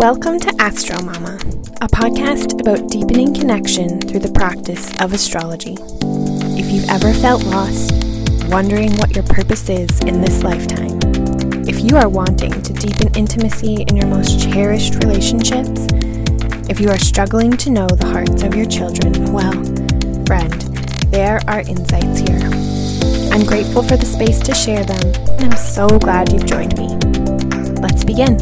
Welcome to Astro Mama, a podcast about deepening connection through the practice of astrology. If you've ever felt lost, wondering what your purpose is in this lifetime, if you are wanting to deepen intimacy in your most cherished relationships, if you are struggling to know the hearts of your children, well, friend, there are insights here. I'm grateful for the space to share them, and I'm so glad you've joined me. Let's begin.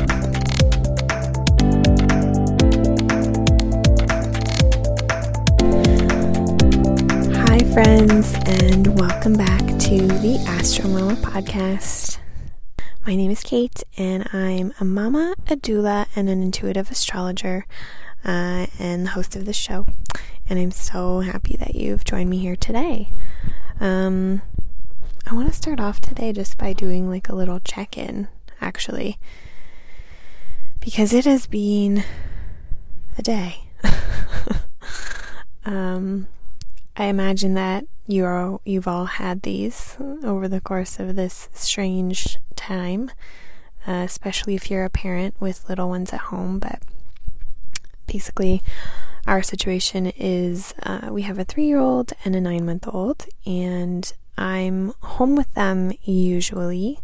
Friends, and welcome back to the Astro Mama podcast. My name is Kate, and I'm a mama, a doula, and an intuitive astrologer, uh, and the host of the show. And I'm so happy that you've joined me here today. Um, I want to start off today just by doing like a little check in, actually, because it has been a day. um, I imagine that you are you've all had these over the course of this strange time, uh, especially if you're a parent with little ones at home. But basically, our situation is uh, we have a three year old and a nine month old, and I'm home with them usually,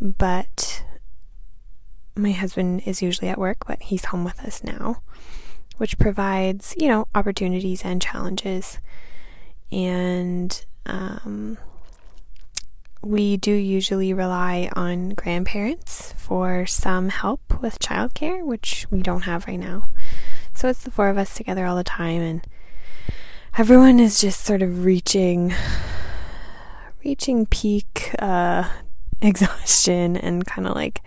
but my husband is usually at work, but he's home with us now, which provides, you know, opportunities and challenges. And um, we do usually rely on grandparents for some help with childcare, which we don't have right now. So it's the four of us together all the time, and everyone is just sort of reaching reaching peak uh, exhaustion and kind of like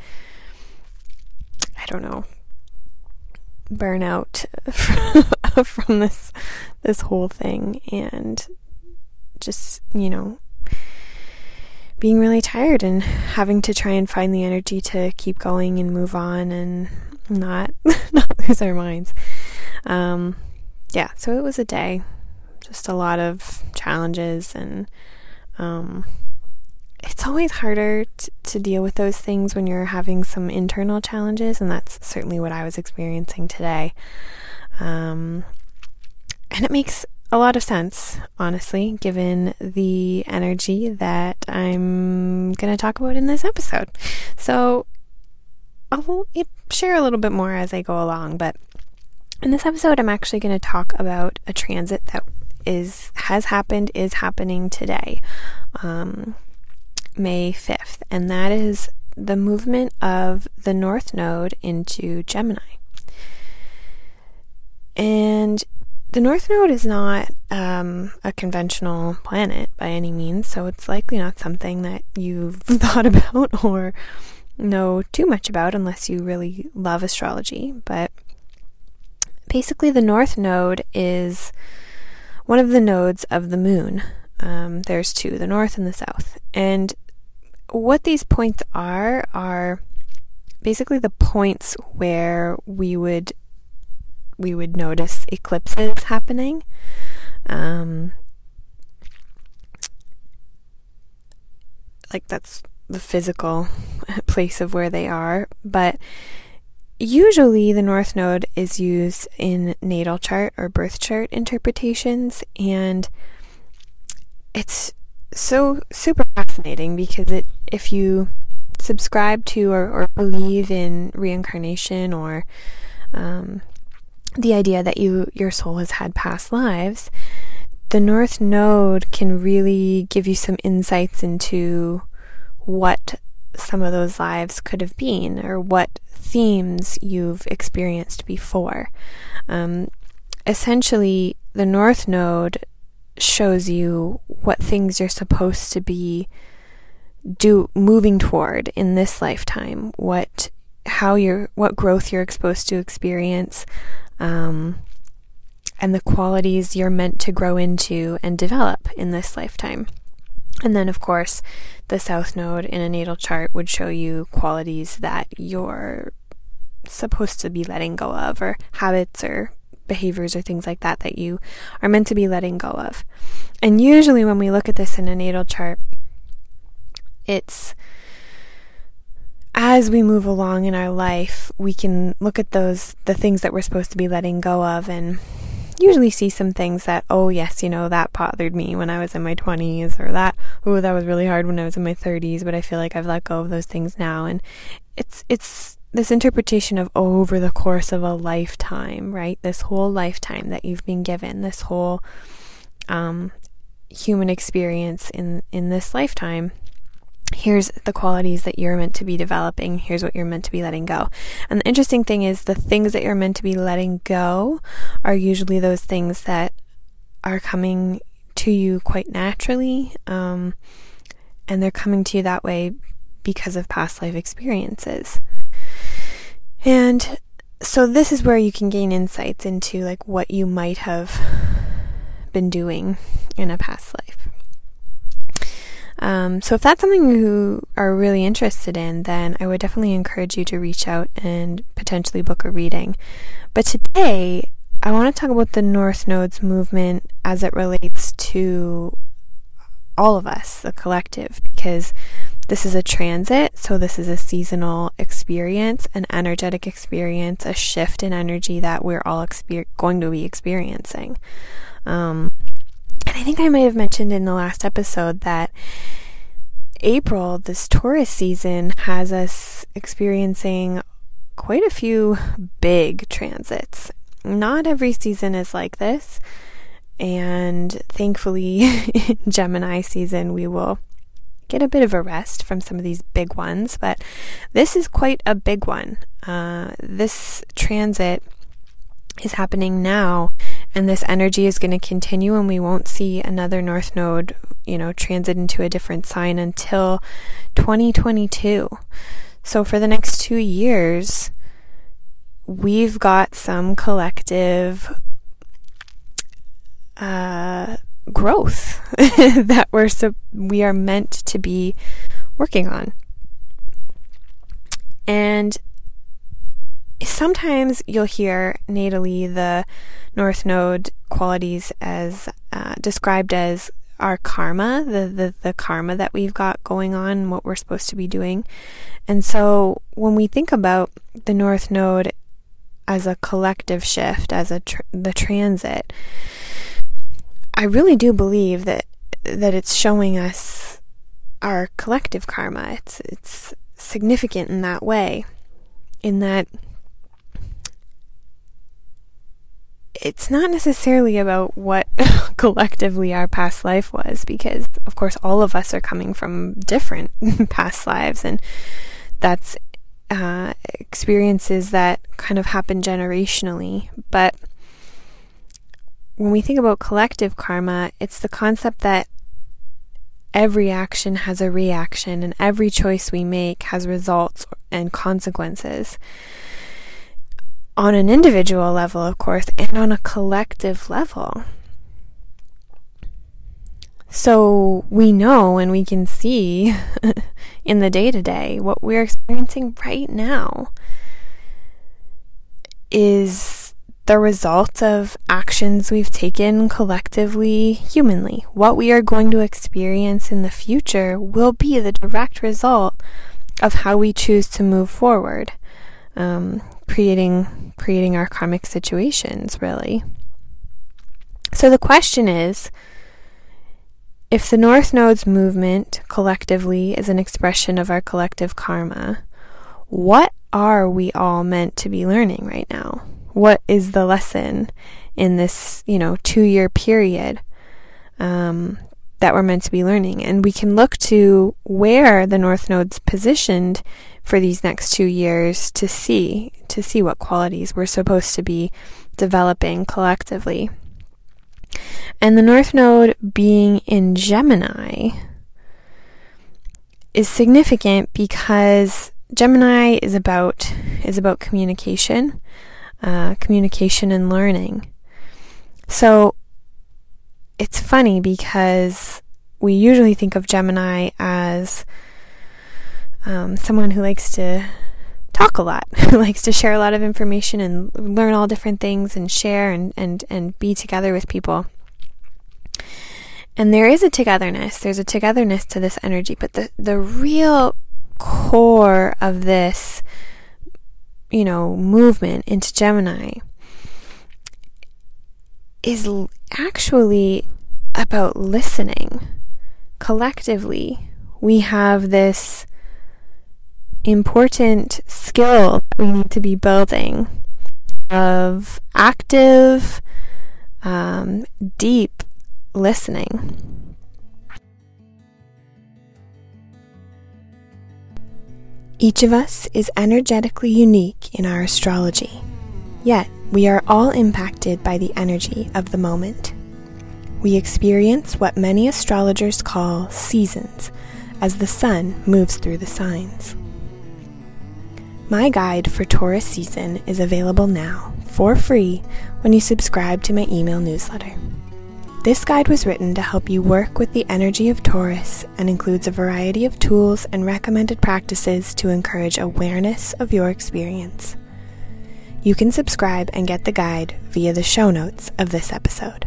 I don't know burnout from this this whole thing and just you know being really tired and having to try and find the energy to keep going and move on and not not lose our minds. Um yeah so it was a day. Just a lot of challenges and um, it's always harder t- to deal with those things when you're having some internal challenges, and that's certainly what I was experiencing today. Um, and it makes a lot of sense, honestly, given the energy that I'm going to talk about in this episode. So I'll share a little bit more as I go along, but in this episode, I'm actually going to talk about a transit that is has happened is happening today, um, May fifth, and that is the movement of the North Node into Gemini. And the North Node is not um, a conventional planet by any means, so it's likely not something that you've thought about or know too much about unless you really love astrology. But basically, the North Node is one of the nodes of the moon. Um, there's two, the north and the south. And what these points are, are basically the points where we would we would notice eclipses happening. Um, like that's the physical place of where they are, but Usually, the North Node is used in natal chart or birth chart interpretations, and it's so super fascinating because it, if you subscribe to or, or believe in reincarnation or um, the idea that you your soul has had past lives, the North Node can really give you some insights into what some of those lives could have been or what themes you've experienced before. Um, essentially, the North Node shows you what things you're supposed to be do moving toward in this lifetime what how you're what growth you're exposed to experience um, and the qualities you're meant to grow into and develop in this lifetime and then, of course, the south node in a natal chart would show you qualities that you're supposed to be letting go of, or habits or behaviors or things like that that you are meant to be letting go of. And usually, when we look at this in a natal chart, it's as we move along in our life, we can look at those, the things that we're supposed to be letting go of, and usually see some things that, oh, yes, you know, that bothered me when I was in my 20s, or that, oh, that was really hard when I was in my 30s, but I feel like I've let go of those things now. And it's, it's, this interpretation of over the course of a lifetime, right? This whole lifetime that you've been given, this whole um, human experience in in this lifetime here's the qualities that you're meant to be developing here's what you're meant to be letting go and the interesting thing is the things that you're meant to be letting go are usually those things that are coming to you quite naturally um, and they're coming to you that way because of past life experiences and so this is where you can gain insights into like what you might have been doing in a past life. Um, so if that's something you are really interested in, then I would definitely encourage you to reach out and potentially book a reading. But today, I want to talk about the North Nodes movement as it relates to all of us, the collective, because this is a transit, so this is a seasonal experience, an energetic experience, a shift in energy that we're all exper- going to be experiencing. Um, I think I might have mentioned in the last episode that April, this Taurus season, has us experiencing quite a few big transits. Not every season is like this. And thankfully, in Gemini season, we will get a bit of a rest from some of these big ones. But this is quite a big one. Uh, this transit is happening now and this energy is going to continue and we won't see another north node you know transit into a different sign until 2022 so for the next 2 years we've got some collective uh, growth that we're so we are meant to be working on. And sometimes you'll hear natally the North Node qualities as uh, described as our karma, the, the, the karma that we've got going on, what we're supposed to be doing. And so when we think about the North Node as a collective shift, as a tr- the transit, I really do believe that that it's showing us our collective karma. It's it's significant in that way, in that it's not necessarily about what collectively our past life was, because of course all of us are coming from different past lives, and that's uh, experiences that kind of happen generationally. But when we think about collective karma, it's the concept that every action has a reaction, and every choice we make has results and consequences on an individual level, of course, and on a collective level. So we know and we can see in the day to day what we're experiencing right now is the result of actions we've taken collectively, humanly. What we are going to experience in the future will be the direct result of how we choose to move forward. Um, creating creating our karmic situations really. So the question is if the north nodes movement collectively is an expression of our collective karma what are we all meant to be learning right now? What is the lesson in this you know 2 year period? Um, that we're meant to be learning and we can look to where the north nodes positioned for these next two years to see to see what qualities we're supposed to be developing collectively. And the North Node being in Gemini is significant because Gemini is about is about communication, uh, communication and learning. So it's funny because we usually think of Gemini as um, someone who likes to talk a lot, who likes to share a lot of information and learn all different things and share and, and, and be together with people. And there is a togetherness, there's a togetherness to this energy, but the, the real core of this, you know, movement into Gemini is actually about listening. Collectively, we have this important skill that we need to be building of active, um, deep listening. Each of us is energetically unique in our astrology, yet we are all impacted by the energy of the moment. We experience what many astrologers call seasons as the sun moves through the signs. My guide for Taurus season is available now for free when you subscribe to my email newsletter. This guide was written to help you work with the energy of Taurus and includes a variety of tools and recommended practices to encourage awareness of your experience. You can subscribe and get the guide via the show notes of this episode.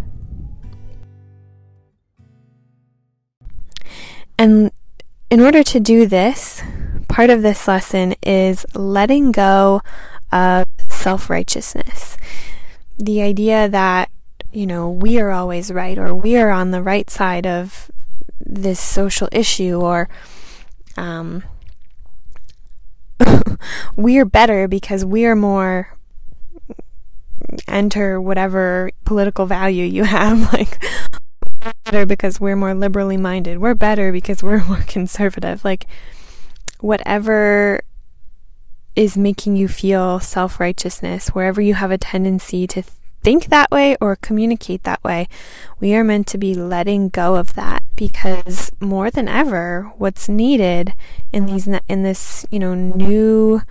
And in order to do this, part of this lesson is letting go of self righteousness. The idea that, you know, we are always right or we are on the right side of this social issue or, um, we're better because we're more enter whatever political value you have like better because we're more liberally minded. We're better because we're more conservative. Like whatever is making you feel self-righteousness wherever you have a tendency to think that way or communicate that way we are meant to be letting go of that because more than ever what's needed in these in this you know new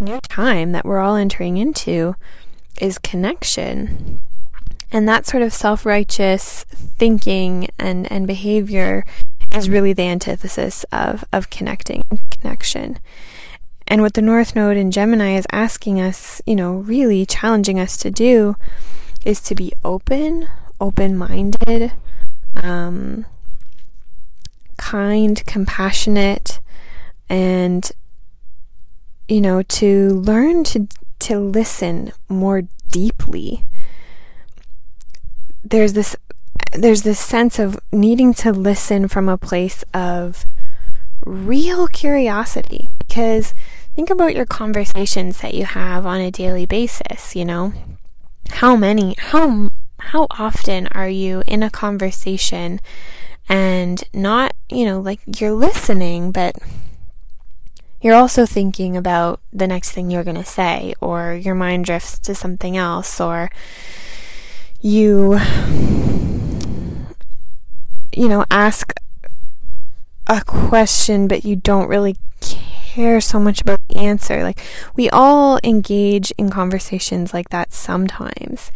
new time that we're all entering into is connection. And that sort of self righteous thinking and, and behavior is really the antithesis of, of connecting, connection. And what the North Node in Gemini is asking us, you know, really challenging us to do is to be open, open minded, um, kind, compassionate, and you know, to learn to to listen more deeply. There's this there's this sense of needing to listen from a place of real curiosity because think about your conversations that you have on a daily basis, you know. How many how how often are you in a conversation and not, you know, like you're listening but you're also thinking about the next thing you're going to say, or your mind drifts to something else, or you, you know, ask a question, but you don't really care so much about the answer. Like, we all engage in conversations like that sometimes,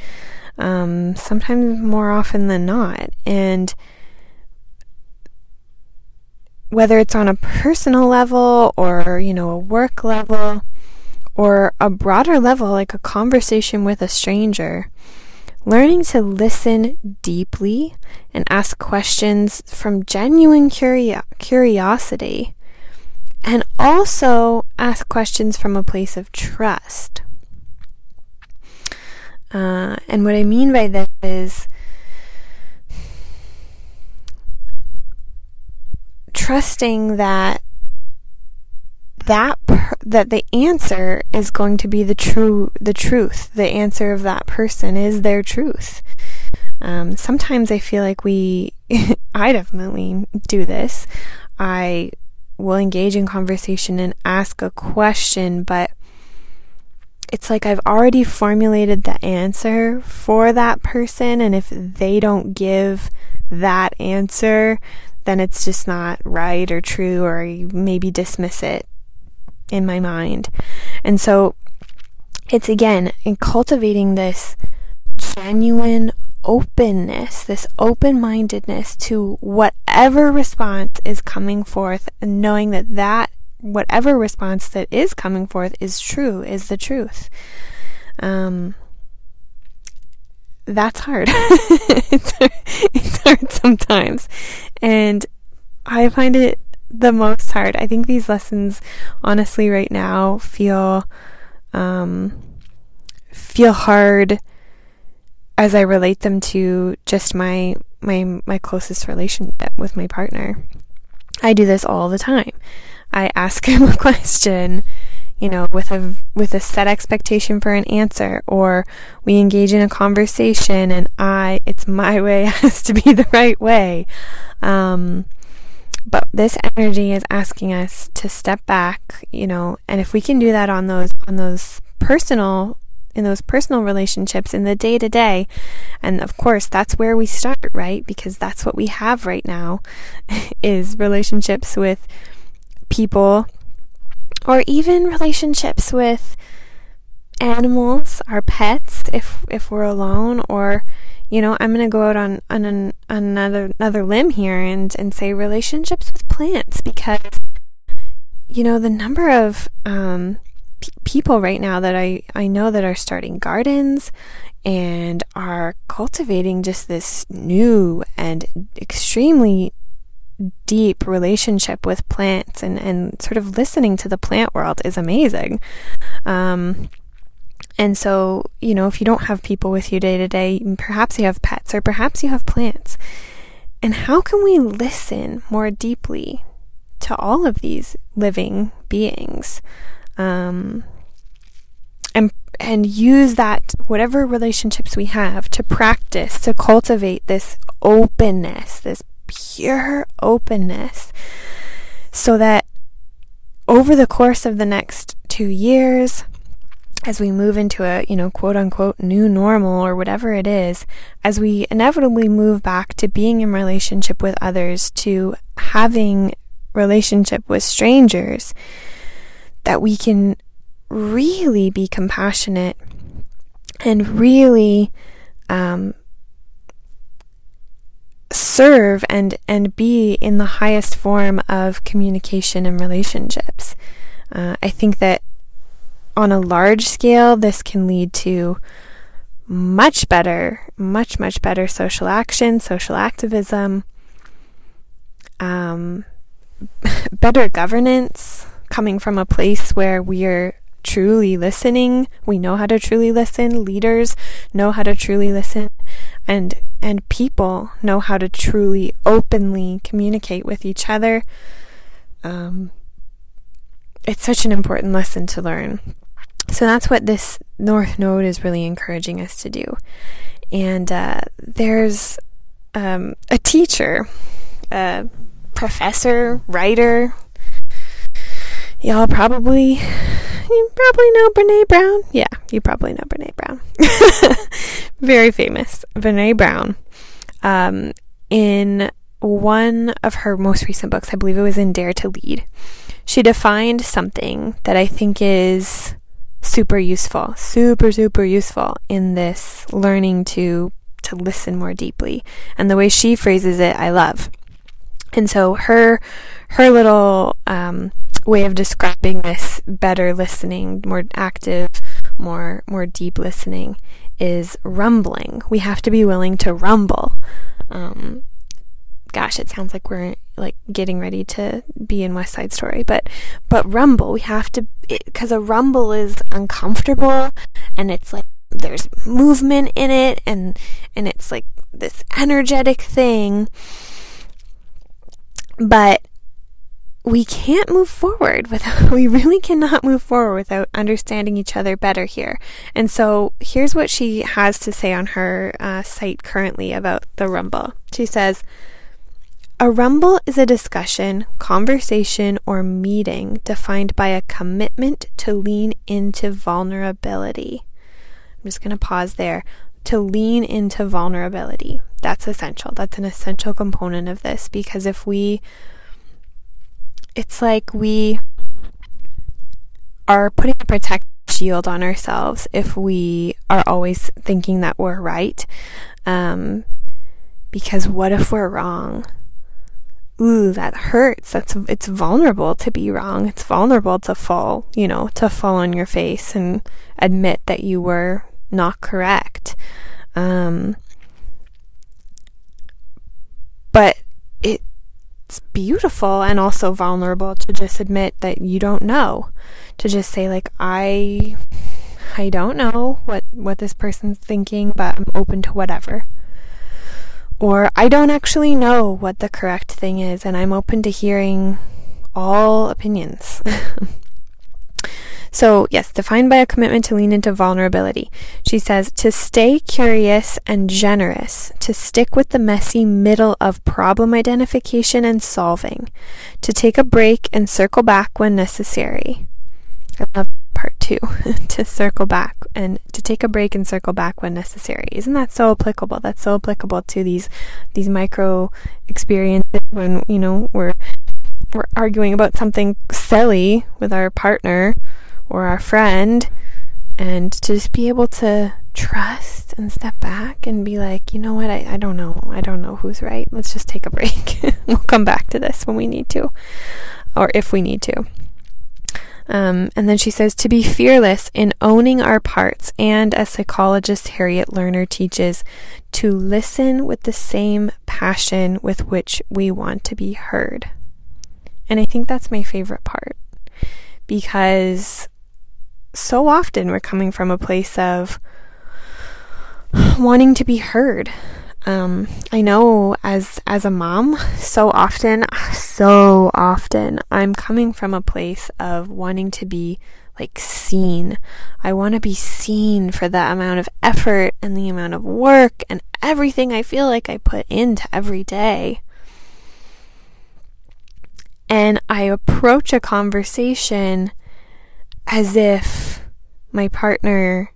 um, sometimes more often than not. And whether it's on a personal level or, you know, a work level or a broader level like a conversation with a stranger, learning to listen deeply and ask questions from genuine curio- curiosity and also ask questions from a place of trust. Uh, and what I mean by this is trusting that that per- that the answer is going to be the true the truth. The answer of that person is their truth. Um, sometimes i feel like we i definitely do this. I will engage in conversation and ask a question but it's like I've already formulated the answer for that person, and if they don't give that answer, then it's just not right or true, or I maybe dismiss it in my mind. And so it's again in cultivating this genuine openness, this open mindedness to whatever response is coming forth, and knowing that that whatever response that is coming forth is true, is the truth. Um, that's hard. it's, it's hard sometimes. And I find it the most hard. I think these lessons, honestly, right now feel um, feel hard as I relate them to just my my my closest relationship with my partner. I do this all the time. I ask him a question, you know, with a with a set expectation for an answer, or we engage in a conversation, and I it's my way has to be the right way. Um, but this energy is asking us to step back, you know, and if we can do that on those on those personal in those personal relationships in the day to day. And of course, that's where we start, right? Because that's what we have right now is relationships with people or even relationships with animals, our pets if if we're alone or you know, I'm to go out on, on an, another another limb here and and say relationships with plants because you know, the number of um, p- people right now that I I know that are starting gardens and are cultivating just this new and extremely deep relationship with plants and, and sort of listening to the plant world is amazing. Um, and so, you know, if you don't have people with you day to day, perhaps you have pets or perhaps you have plants. And how can we listen more deeply to all of these living beings? Um, and and use that whatever relationships we have to practice to cultivate this openness, this pure openness, so that over the course of the next two years, as we move into a, you know, quote unquote new normal or whatever it is, as we inevitably move back to being in relationship with others, to having relationship with strangers, that we can really be compassionate and really um, serve and and be in the highest form of communication and relationships. Uh, I think that on a large scale, this can lead to much better, much, much better social action, social activism, um, better governance coming from a place where we're truly listening. We know how to truly listen. Leaders know how to truly listen. And, and people know how to truly openly communicate with each other. Um, it's such an important lesson to learn. So that's what this North Node is really encouraging us to do. And uh, there's um, a teacher, a professor, writer. Y'all probably, you probably know Brene Brown. Yeah, you probably know Brene Brown. Very famous, Brene Brown. Um, in one of her most recent books, I believe it was in Dare to Lead, she defined something that I think is super useful, super, super useful in this learning to to listen more deeply. And the way she phrases it, I love. And so her her little um, way of describing this better listening, more active, more more deep listening is rumbling. We have to be willing to rumble. Um, gosh, it sounds like we're like getting ready to be in West Side Story, but but rumble, we have to because a rumble is uncomfortable and it's like there's movement in it and and it's like this energetic thing. But we can't move forward without, we really cannot move forward without understanding each other better here. And so here's what she has to say on her uh, site currently about the rumble. She says, a rumble is a discussion, conversation, or meeting defined by a commitment to lean into vulnerability. I'm just going to pause there. To lean into vulnerability. That's essential. That's an essential component of this because if we, it's like we are putting a protective shield on ourselves if we are always thinking that we're right. Um, because what if we're wrong? ooh, that hurts. That's it's vulnerable to be wrong. It's vulnerable to fall, you know, to fall on your face and admit that you were not correct. Um, but it's beautiful and also vulnerable to just admit that you don't know. To just say like I I don't know what what this person's thinking, but I'm open to whatever. Or I don't actually know what the correct thing is and I'm open to hearing all opinions. So, yes, defined by a commitment to lean into vulnerability. She says to stay curious and generous, to stick with the messy middle of problem identification and solving, to take a break and circle back when necessary. I love part two to circle back and to take a break and circle back when necessary. Isn't that so applicable? That's so applicable to these these micro experiences when you know we're we're arguing about something silly with our partner or our friend and to just be able to trust and step back and be like, you know what, I, I don't know. I don't know who's right. Let's just take a break. we'll come back to this when we need to, or if we need to. Um, and then she says to be fearless in owning our parts, and as psychologist Harriet Lerner teaches, to listen with the same passion with which we want to be heard. And I think that's my favorite part because so often we're coming from a place of wanting to be heard. Um, I know as as a mom, so often, so often, I'm coming from a place of wanting to be like seen. I want to be seen for the amount of effort and the amount of work and everything I feel like I put into every day. And I approach a conversation as if my partner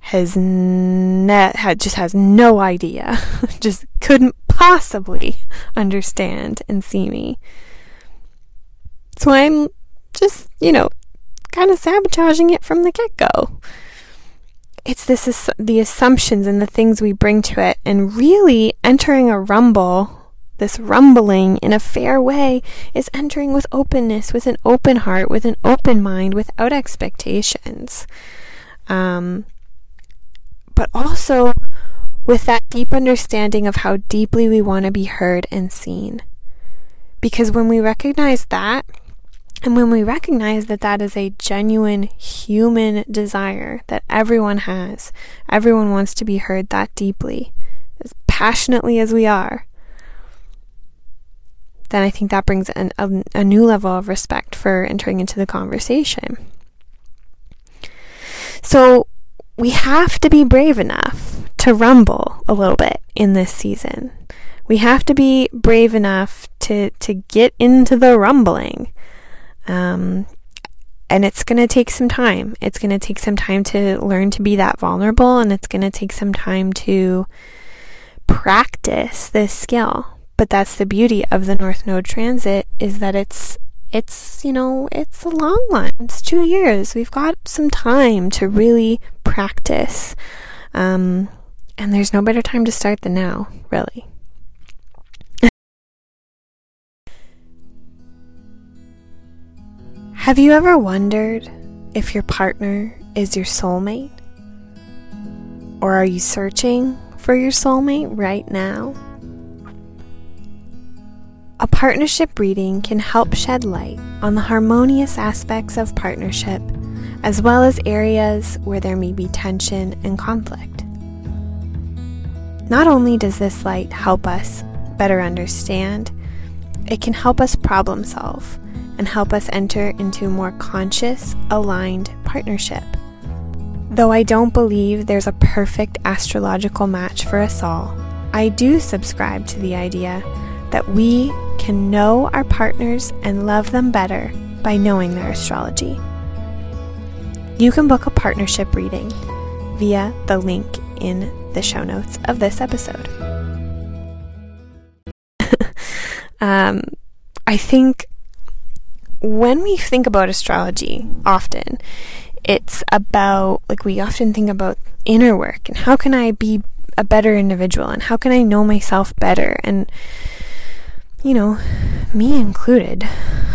has had just has no idea, just couldn't possibly understand and see me. So I'm just, you know, kind of sabotaging it from the get go. It's this the assumptions and the things we bring to it, and really entering a rumble this rumbling in a fair way is entering with openness, with an open heart, with an open mind, without expectations. Um, but also with that deep understanding of how deeply we want to be heard and seen. Because when we recognize that, and when we recognize that that is a genuine human desire that everyone has, everyone wants to be heard that deeply, as passionately as we are, then I think that brings an, a, a new level of respect for entering into the conversation. So we have to be brave enough to rumble a little bit in this season. We have to be brave enough to, to get into the rumbling. Um, and it's going to take some time. It's going to take some time to learn to be that vulnerable, and it's going to take some time to practice this skill. But that's the beauty of the North Node transit is that it's it's you know it's a long one. It's two years. We've got some time to really practice. Um, and there's no better time to start than now really. Have you ever wondered if your partner is your soulmate? Or are you searching for your soulmate right now a partnership reading can help shed light on the harmonious aspects of partnership, as well as areas where there may be tension and conflict. Not only does this light help us better understand, it can help us problem solve and help us enter into a more conscious, aligned partnership. Though I don't believe there's a perfect astrological match for us all, I do subscribe to the idea that we can know our partners and love them better by knowing their astrology. You can book a partnership reading via the link in the show notes of this episode. um, I think when we think about astrology, often it's about, like, we often think about inner work and how can I be a better individual and how can I know myself better and you know, me included,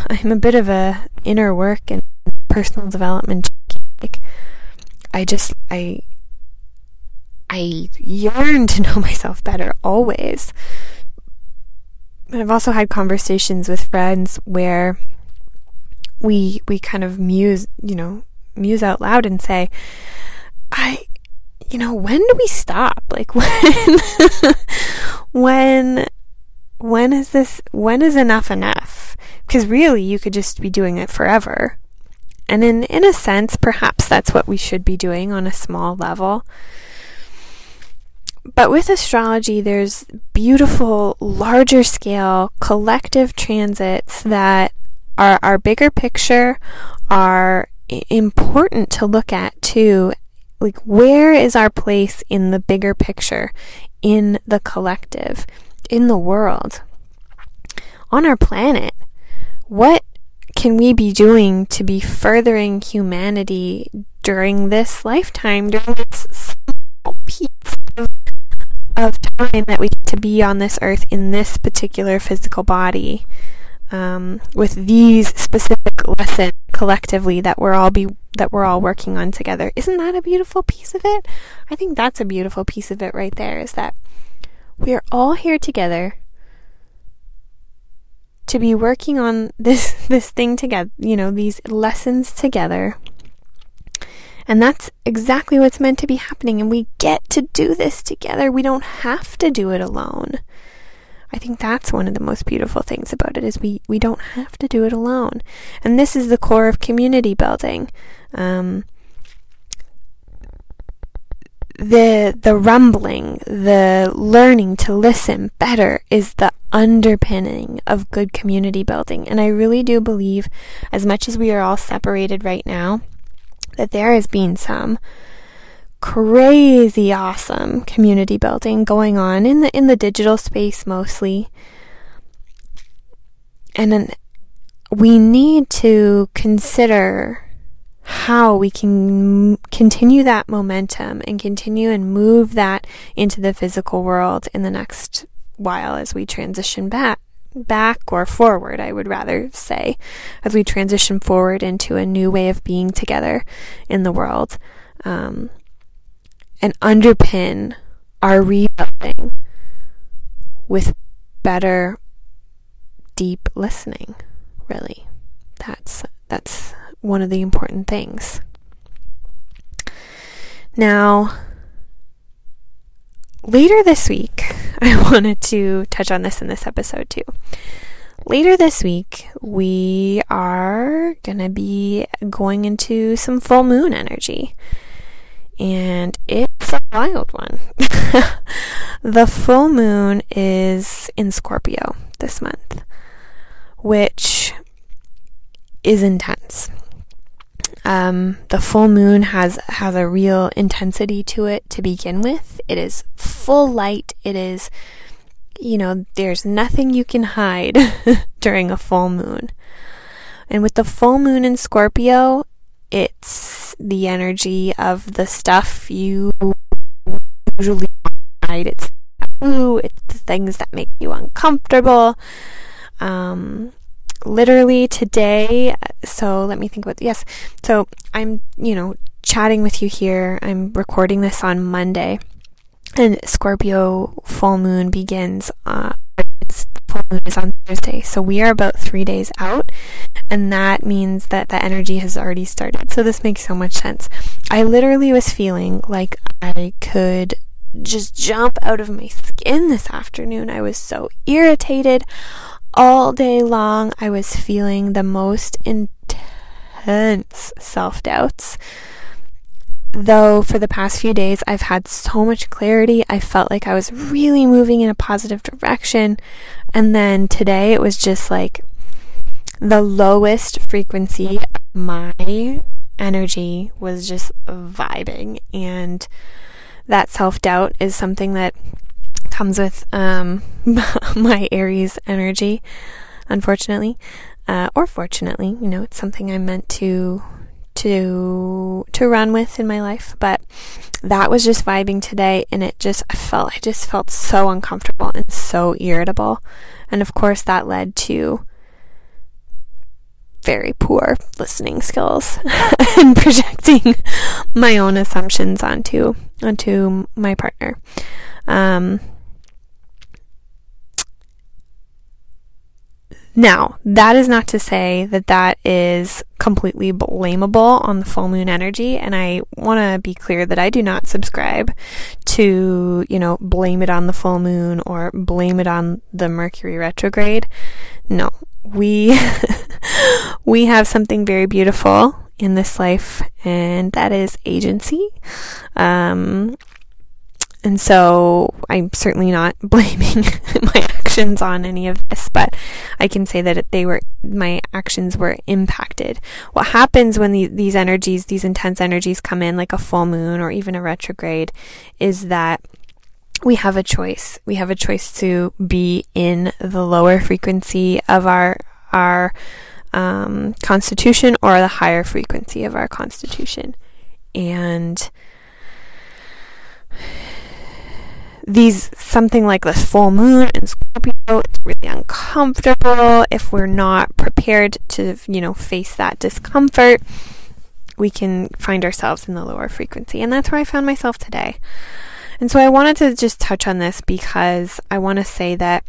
I'm a bit of a inner work and personal development like I just I I yearn to know myself better always. But I've also had conversations with friends where we we kind of muse, you know, muse out loud and say, I you know, when do we stop? Like when when when is this when is enough enough? Because really you could just be doing it forever. And in in a sense, perhaps that's what we should be doing on a small level. But with astrology, there's beautiful, larger scale, collective transits that are our bigger picture, are important to look at too. Like, where is our place in the bigger picture, in the collective, in the world, on our planet? What can we be doing to be furthering humanity during this lifetime, during this small piece of of time that we get to be on this earth in this particular physical body um, with these specific lessons collectively that we're all be that we're all working on together isn't that a beautiful piece of it i think that's a beautiful piece of it right there is that we are all here together to be working on this this thing together you know these lessons together and that's exactly what's meant to be happening. And we get to do this together. We don't have to do it alone. I think that's one of the most beautiful things about it is we, we don't have to do it alone. And this is the core of community building. Um, the the rumbling, the learning to listen better is the underpinning of good community building. And I really do believe as much as we are all separated right now, that there has been some crazy awesome community building going on in the in the digital space mostly. And then we need to consider how we can continue that momentum and continue and move that into the physical world in the next while as we transition back back or forward, I would rather say, as we transition forward into a new way of being together in the world, um, and underpin our rebuilding with better, deep listening. Really, that's that's one of the important things. Now, later this week, I wanted to touch on this in this episode too. Later this week, we are going to be going into some full moon energy. And it's a wild one. the full moon is in Scorpio this month, which is intense. Um, the full moon has has a real intensity to it to begin with. It is full light. It is, you know, there's nothing you can hide during a full moon. And with the full moon in Scorpio, it's the energy of the stuff you usually hide. It's taboo. It's the things that make you uncomfortable. Um, literally today, so let me think about yes. So I'm, you know, chatting with you here. I'm recording this on Monday, and Scorpio full moon begins. Uh, it's full moon is on Thursday, so we are about three days out, and that means that the energy has already started. So this makes so much sense. I literally was feeling like I could just jump out of my skin this afternoon. I was so irritated all day long, I was feeling the most intense self doubts. Though for the past few days, I've had so much clarity. I felt like I was really moving in a positive direction. And then today, it was just like the lowest frequency my energy was just vibing. And that self doubt is something that comes with um, my Aries energy, unfortunately, uh, or fortunately. You know, it's something I'm meant to to to run with in my life. But that was just vibing today, and it just I felt I just felt so uncomfortable and so irritable, and of course that led to very poor listening skills and projecting my own assumptions onto onto my partner. Um, Now, that is not to say that that is completely blamable on the full moon energy. And I want to be clear that I do not subscribe to, you know, blame it on the full moon or blame it on the Mercury retrograde. No, we, we have something very beautiful in this life, and that is agency. Um, and so I'm certainly not blaming my actions on any of this, but I can say that they were, my actions were impacted. What happens when the, these energies, these intense energies come in, like a full moon or even a retrograde, is that we have a choice. We have a choice to be in the lower frequency of our, our, um, constitution or the higher frequency of our constitution. And these something like this full moon in Scorpio, it's really uncomfortable. If we're not prepared to, you know, face that discomfort, we can find ourselves in the lower frequency. And that's where I found myself today. And so I wanted to just touch on this because I want to say that,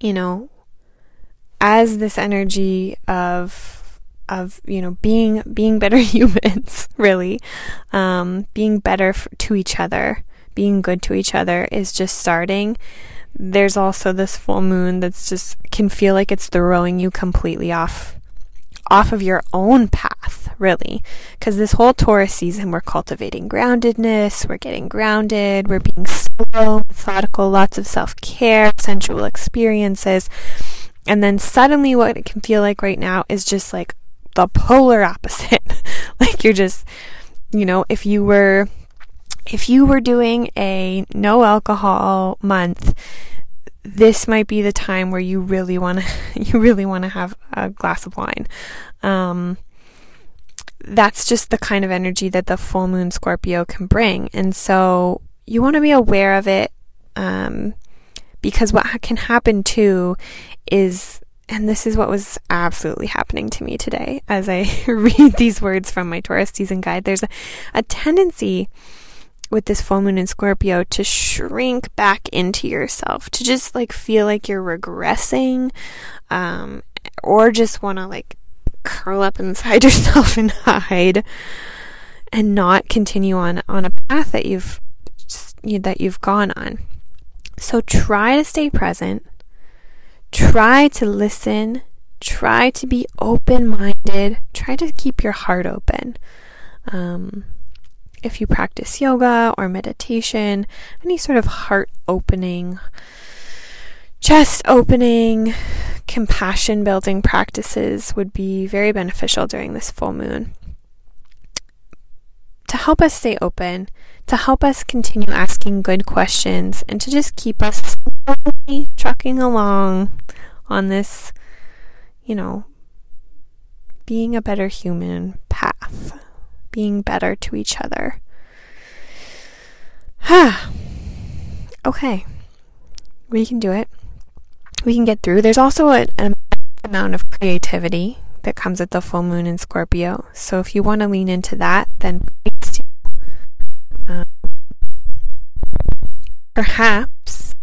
you know, as this energy of of you know being being better humans really um, being better f- to each other being good to each other is just starting, there's also this full moon that's just can feel like it's throwing you completely off off of your own path, really. Because this whole Taurus season, we're cultivating groundedness, we're getting grounded, we're being slow, methodical, lots of self care, sensual experiences. And then suddenly, what it can feel like right now is just like the polar opposite. like you're just, you know, if you were if you were doing a no alcohol month, this might be the time where you really want to you really want to have a glass of wine. Um, that's just the kind of energy that the full moon Scorpio can bring, and so you want to be aware of it. Um, because what can happen too is and this is what was absolutely happening to me today as I read these words from my Taurus season guide. There's a, a tendency with this full moon in Scorpio to shrink back into yourself, to just like feel like you're regressing, um, or just want to like curl up inside yourself and hide and not continue on on a path that you've you, that you've gone on. So try to stay present. Try to listen. Try to be open minded. Try to keep your heart open. Um, if you practice yoga or meditation, any sort of heart opening, chest opening, compassion building practices would be very beneficial during this full moon. To help us stay open, to help us continue asking good questions, and to just keep us slowly trucking along on this, you know, being a better human path being better to each other. Okay. We can do it. We can get through. There's also an amount of creativity that comes with the full moon in Scorpio. So if you want to lean into that, then. Um, perhaps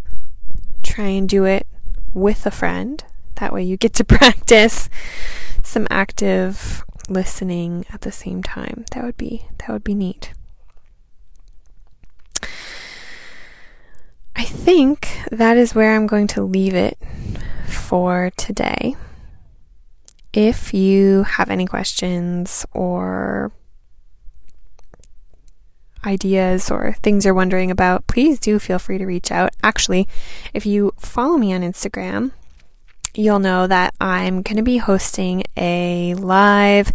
try and do it with a friend. That way you get to practice some active listening at the same time. That would be that would be neat. I think that is where I'm going to leave it for today. If you have any questions or ideas or things you're wondering about, please do feel free to reach out. Actually, if you follow me on Instagram, you'll know that I'm going to be hosting a live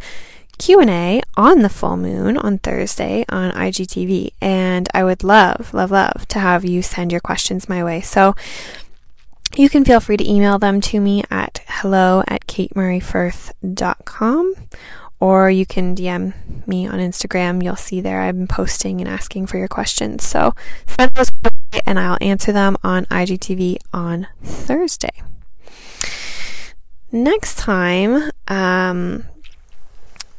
Q&A on the full moon on Thursday on IGTV and I would love love love to have you send your questions my way. So you can feel free to email them to me at hello at katemurrayfirth.com or you can DM me on Instagram. You'll see there I'm posting and asking for your questions. So send those and I'll answer them on IGTV on Thursday next time, um,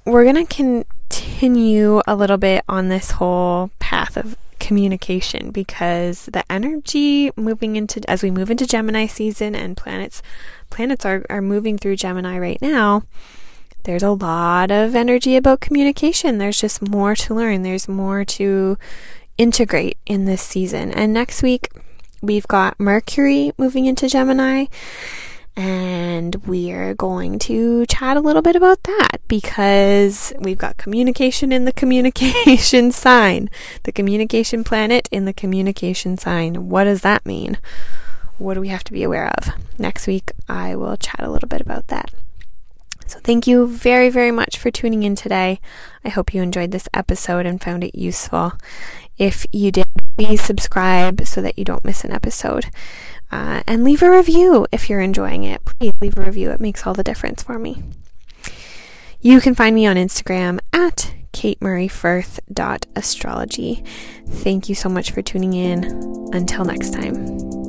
we're going to continue a little bit on this whole path of communication because the energy moving into as we move into Gemini season and planets planets are, are moving through Gemini right now, there's a lot of energy about communication. There's just more to learn. There's more to integrate in this season. And next week we've got Mercury moving into Gemini and we're going to chat a little bit about that because we've got communication in the communication sign, the communication planet in the communication sign. What does that mean? What do we have to be aware of? Next week, I will chat a little bit about that. So, thank you very, very much for tuning in today. I hope you enjoyed this episode and found it useful. If you did, please subscribe so that you don't miss an episode. Uh, and leave a review if you're enjoying it. Please leave a review, it makes all the difference for me. You can find me on Instagram at katemurrayfirth.astrology. Thank you so much for tuning in. Until next time.